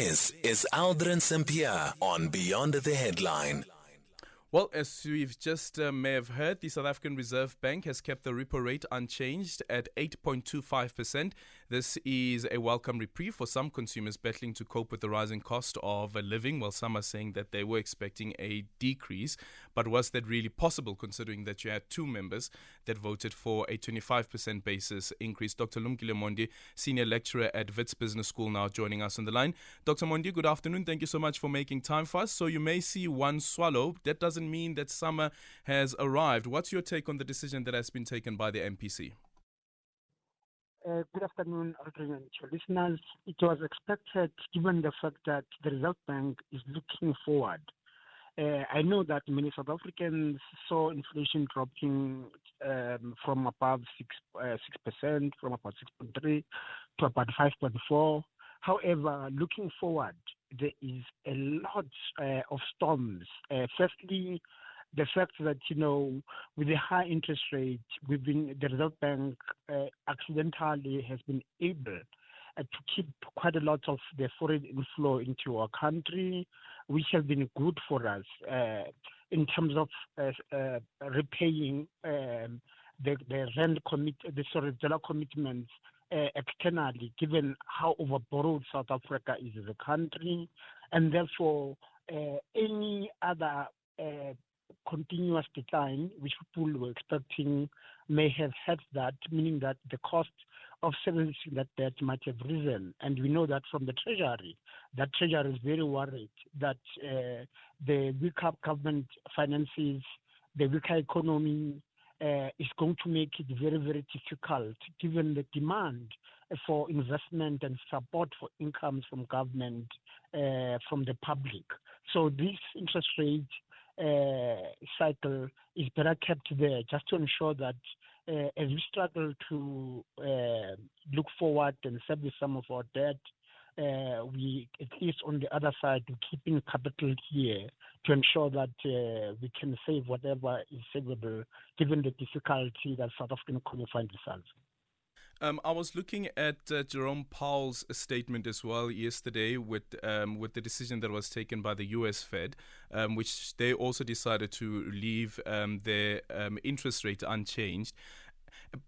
This is Aldrin Sampear on Beyond the Headline. Well, as we've just uh, may have heard, the South African Reserve Bank has kept the repo rate unchanged at 8.25%. This is a welcome reprieve for some consumers battling to cope with the rising cost of living, while some are saying that they were expecting a decrease. But was that really possible considering that you had two members that voted for a 25% basis increase? Dr. Lumkile Mondi, senior lecturer at Wits Business School, now joining us on the line. Dr. Mondi, good afternoon. Thank you so much for making time for us. So you may see one swallow. That doesn't doesn't mean that summer has arrived. What's your take on the decision that has been taken by the MPC? Uh, good afternoon, Aldrin and your listeners. It was expected, given the fact that the Reserve Bank is looking forward. Uh, I know that many South Africans saw inflation dropping um, from above six uh, six percent, from about six point three to about five point four. However, looking forward, there is a lot uh, of storms. Firstly, the fact that you know with the high interest rate, we've been the Reserve Bank uh, accidentally has been able uh, to keep quite a lot of the foreign inflow into our country, which has been good for us uh, in terms of uh, repaying um, the the rent commit the sorry dollar commitments uh, externally, given how overborrowed South Africa is as a country, and therefore uh, any other uh, continuous decline, which people were expecting, may have had that, meaning that the cost of servicing that debt might have risen. And we know that from the Treasury, that Treasury is very worried that uh, the weaker government finances, the weaker economy, uh, is going to make it very, very difficult given the demand for investment and support for incomes from government, uh, from the public. So this interest rate cycle is better kept there just to ensure that uh, as we struggle to uh, look forward and service some of our debt, uh, we, at least on the other side, keeping capital here to ensure that uh, we can save whatever is savable, given the difficulty that South African economy finds itself. Um, I was looking at uh, Jerome Powell's statement as well yesterday with um, with the decision that was taken by the U.S. Fed, um, which they also decided to leave um, their um, interest rate unchanged.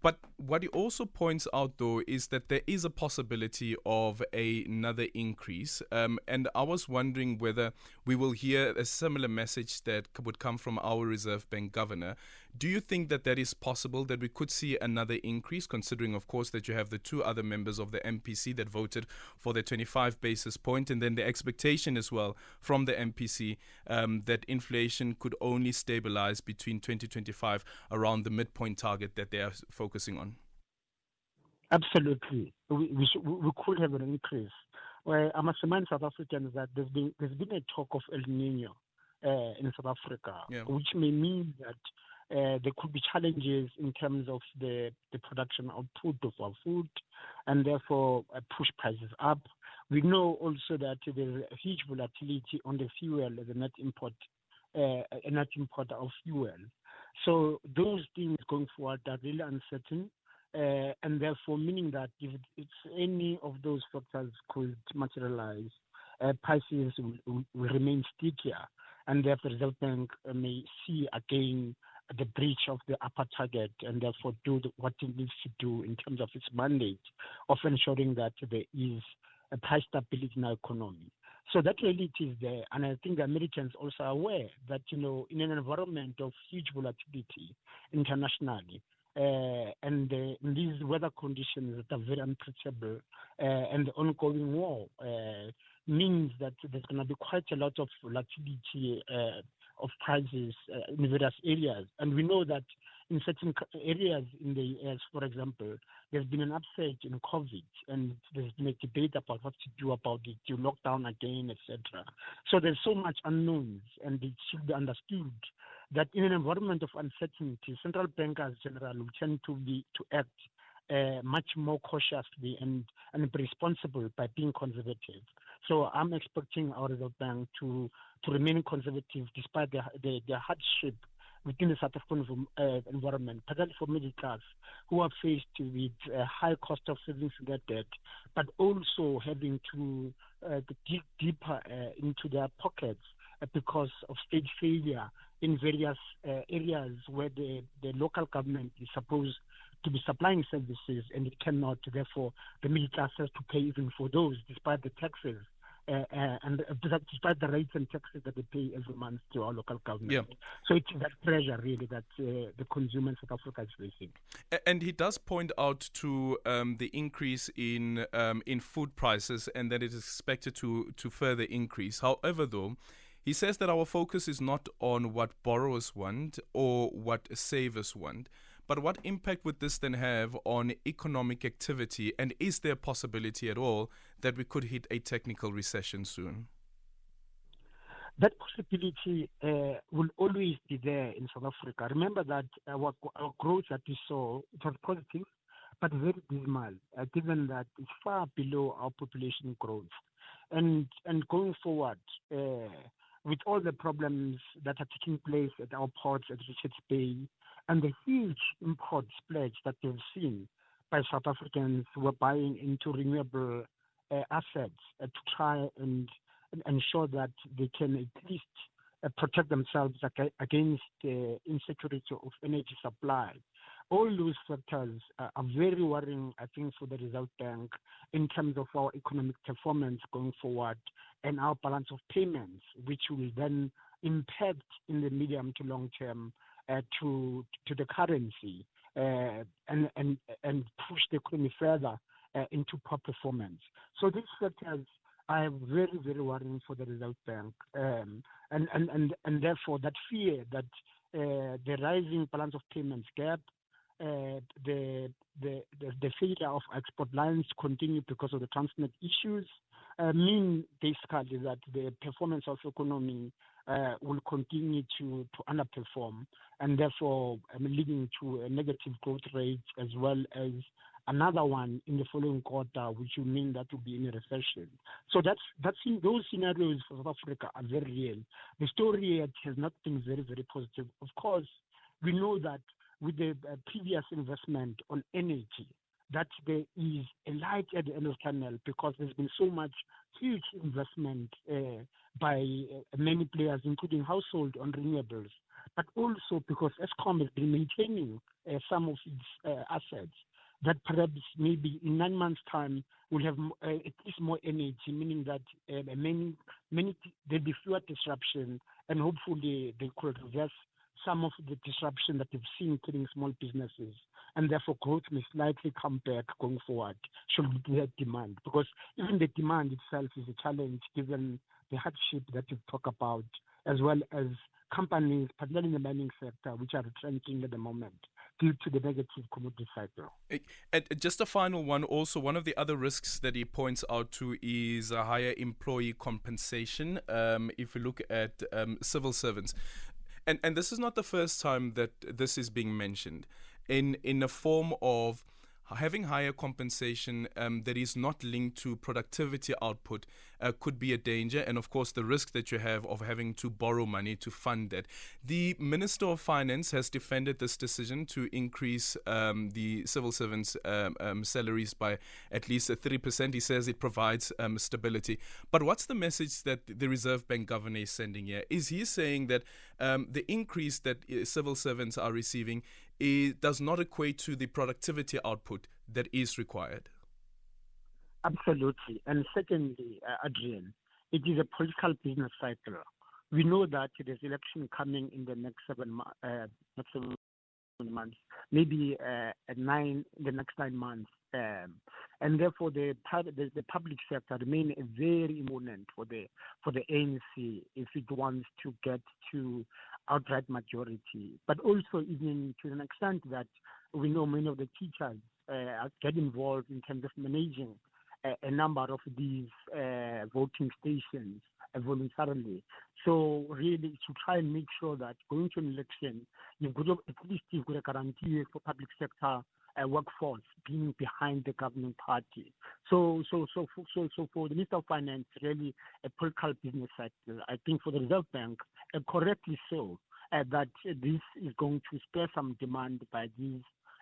But what he also points out, though, is that there is a possibility of a, another increase. Um, and I was wondering whether we will hear a similar message that would come from our Reserve Bank governor. Do you think that that is possible, that we could see another increase, considering, of course, that you have the two other members of the MPC that voted for the 25 basis point, and then the expectation as well from the MPC um, that inflation could only stabilize between 2025 around the midpoint target that they are focusing on? Absolutely. We, we, should, we could have an increase. Well, I must remind South Africans that there's been, there's been a talk of El Nino uh, in South Africa, yeah. which may mean that there could be challenges in terms of the, the production output of our food and therefore uh, push prices up. We know also that there's a huge volatility on the fuel a net import, uh, a net importer of fuel. So those things going forward are really uncertain. Uh, and therefore, meaning that if, any of those factors could materialize, prices will, remain stickier, and therefore the Reserve Bank uh, may see again the breach of the upper target, and therefore do the, what it needs to do in terms of its mandate of ensuring that there is a price stability in our economy. So that reality is there, and I think the Americans also are aware that you know in an environment of huge volatility internationally, uh, and uh, these weather conditions that are very unpredictable, uh, and the ongoing war uh, means that there's going to be quite a lot of volatility uh, of prices uh, in various areas. And we know that in certain areas in the US, for example, there's been an upsurge in COVID, and there's been a debate about what to do about it, to lock down again, etc. So there's so much unknowns, and it should be understood that in an environment of uncertainty, central bankers generally tend to be to act uh, much more cautiously and, and responsible by being conservative. So I'm expecting our Reserve Bank to, to remain conservative despite the, the, the hardship within the South African uh, environment, particularly for middle class, who are faced with a high cost of savings their debt, but also having to uh, dig deeper uh, into their pockets because of state failure in various uh, areas where the, the local government is supposed to be supplying services and it cannot. Therefore, the middle class has to pay even for those, despite the taxes uh, uh, and despite the rates and taxes that they pay every month to our local government. Yeah. So it's that pressure really that uh, the consumer in South Africa is facing. And he does point out to um, the increase in um, in food prices and that it is expected to to further increase. However, though. He says that our focus is not on what borrowers want or what savers want, but what impact would this then have on economic activity? And is there a possibility at all that we could hit a technical recession soon? That possibility uh, will always be there in South Africa. Remember that our, our growth that we saw it was positive, but very dismal, uh, given that it's far below our population growth. And and going forward, uh, with all the problems that are taking place at our ports at Richards Bay, and the huge import splurge that we've seen by South Africans who are buying into renewable uh, assets uh, to try and, and, ensure that they can at least uh, protect themselves against the insecurity of energy supply. All those factors are very worrying, I think, for the Reserve Bank in terms of our economic performance going forward and our balance of payments, which will then impact in the medium to long term uh, to to the currency uh, and and and push the economy further uh, into poor performance. So these factors are very very worrying for the Reserve Bank, um, and and and and therefore that fear that the rising balance of payments gap uh, the, the, the the failure of export lines continue because of the Transnet issues uh, mean basically that the performance of economy uh, will continue to, to underperform and therefore um, leading to a negative growth rate as well as another one in the following quarter, which will mean that will be in a recession. So that's that's in those scenarios for South Africa are very real. The story has not been very very positive. Of course, we know that with the uh, previous investment on energy, that there is a light at the end of the tunnel because there's been so much huge investment uh, by uh, many players, including household on renewables, but also because Eskom has been maintaining uh, some of its uh, assets. That perhaps maybe in nine months' time we'll have uh, at least more energy, meaning that uh, many, many there'll be fewer disruptions and hopefully they could reverse some of the disruption that we've seen killing small businesses, and therefore growth may slightly come back going forward should we have demand. Because even the demand itself is a challenge given the hardship that you talk about, as well as companies, particularly in the mining sector, which are retrenching at the moment due to the negative commodity cycle. And just a final one also, one of the other risks that he points out to is a higher employee compensation. Um, if we look at um, civil servants, and and this is not the first time that this is being mentioned in in a form of having higher compensation um, that is not linked to productivity output uh, could be a danger, and of course, the risk that you have of having to borrow money to fund that. The Minister of Finance has defended this decision to increase um, the civil servants' um, um salaries by at least 3%. He says it provides um, stability. But what's the message that the Reserve Bank governor is sending here? Is he saying that um, the increase that uh, civil servants are receiving it does not equate to the productivity output that is required. Absolutely. And secondly, uh, Adrian, it is a political business cycle. We know that there's election coming in the next seven, uh, next seven months, maybe uh, nine, the next nine months. Um, and therefore, the, the, the public sector remains very important for the for the ANC if it wants to get to outright majority, but also even to an extent that we know many of the teachers uh, get involved in terms of managing a, a number of these uh, voting stations uh, voluntarily. So really to try and make sure that going to an election, you've got at least you've got a guarantee for public sector workforce being behind the governing party. So, so, so, so, so for the Minister of Finance, really a political business. I think for the Reserve Bank, uh, correctly so, uh, that this is going to spur some demand by these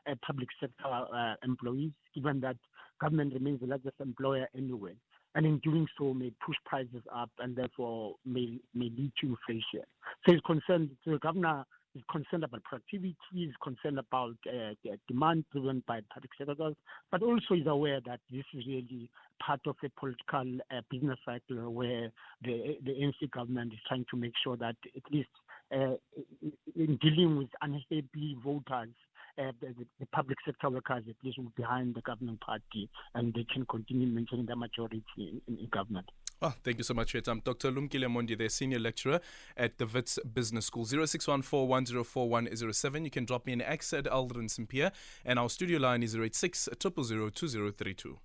uh, public sector uh, employees, given that government remains the largest employer anyway. And in doing so, may push prices up and therefore may, may lead to inflation. So he's concerned, the governor concerned about productivity, is concerned about uh, demand driven by public sectors, but also is aware that this is really part of a political uh, business cycle where the, the ANC government is trying to make sure that at least uh, in dealing with unhappy voters, uh, the, the, public sector workers at least behind the governing party and they can continue maintaining their majority in, in government. Oh, thank you so much for your time. Dr. Lumkile Mondi, the senior lecturer at the Wits Business School. 0614 You can drop me an X at Aldrin Sampear. And our studio line is 086 000 2032.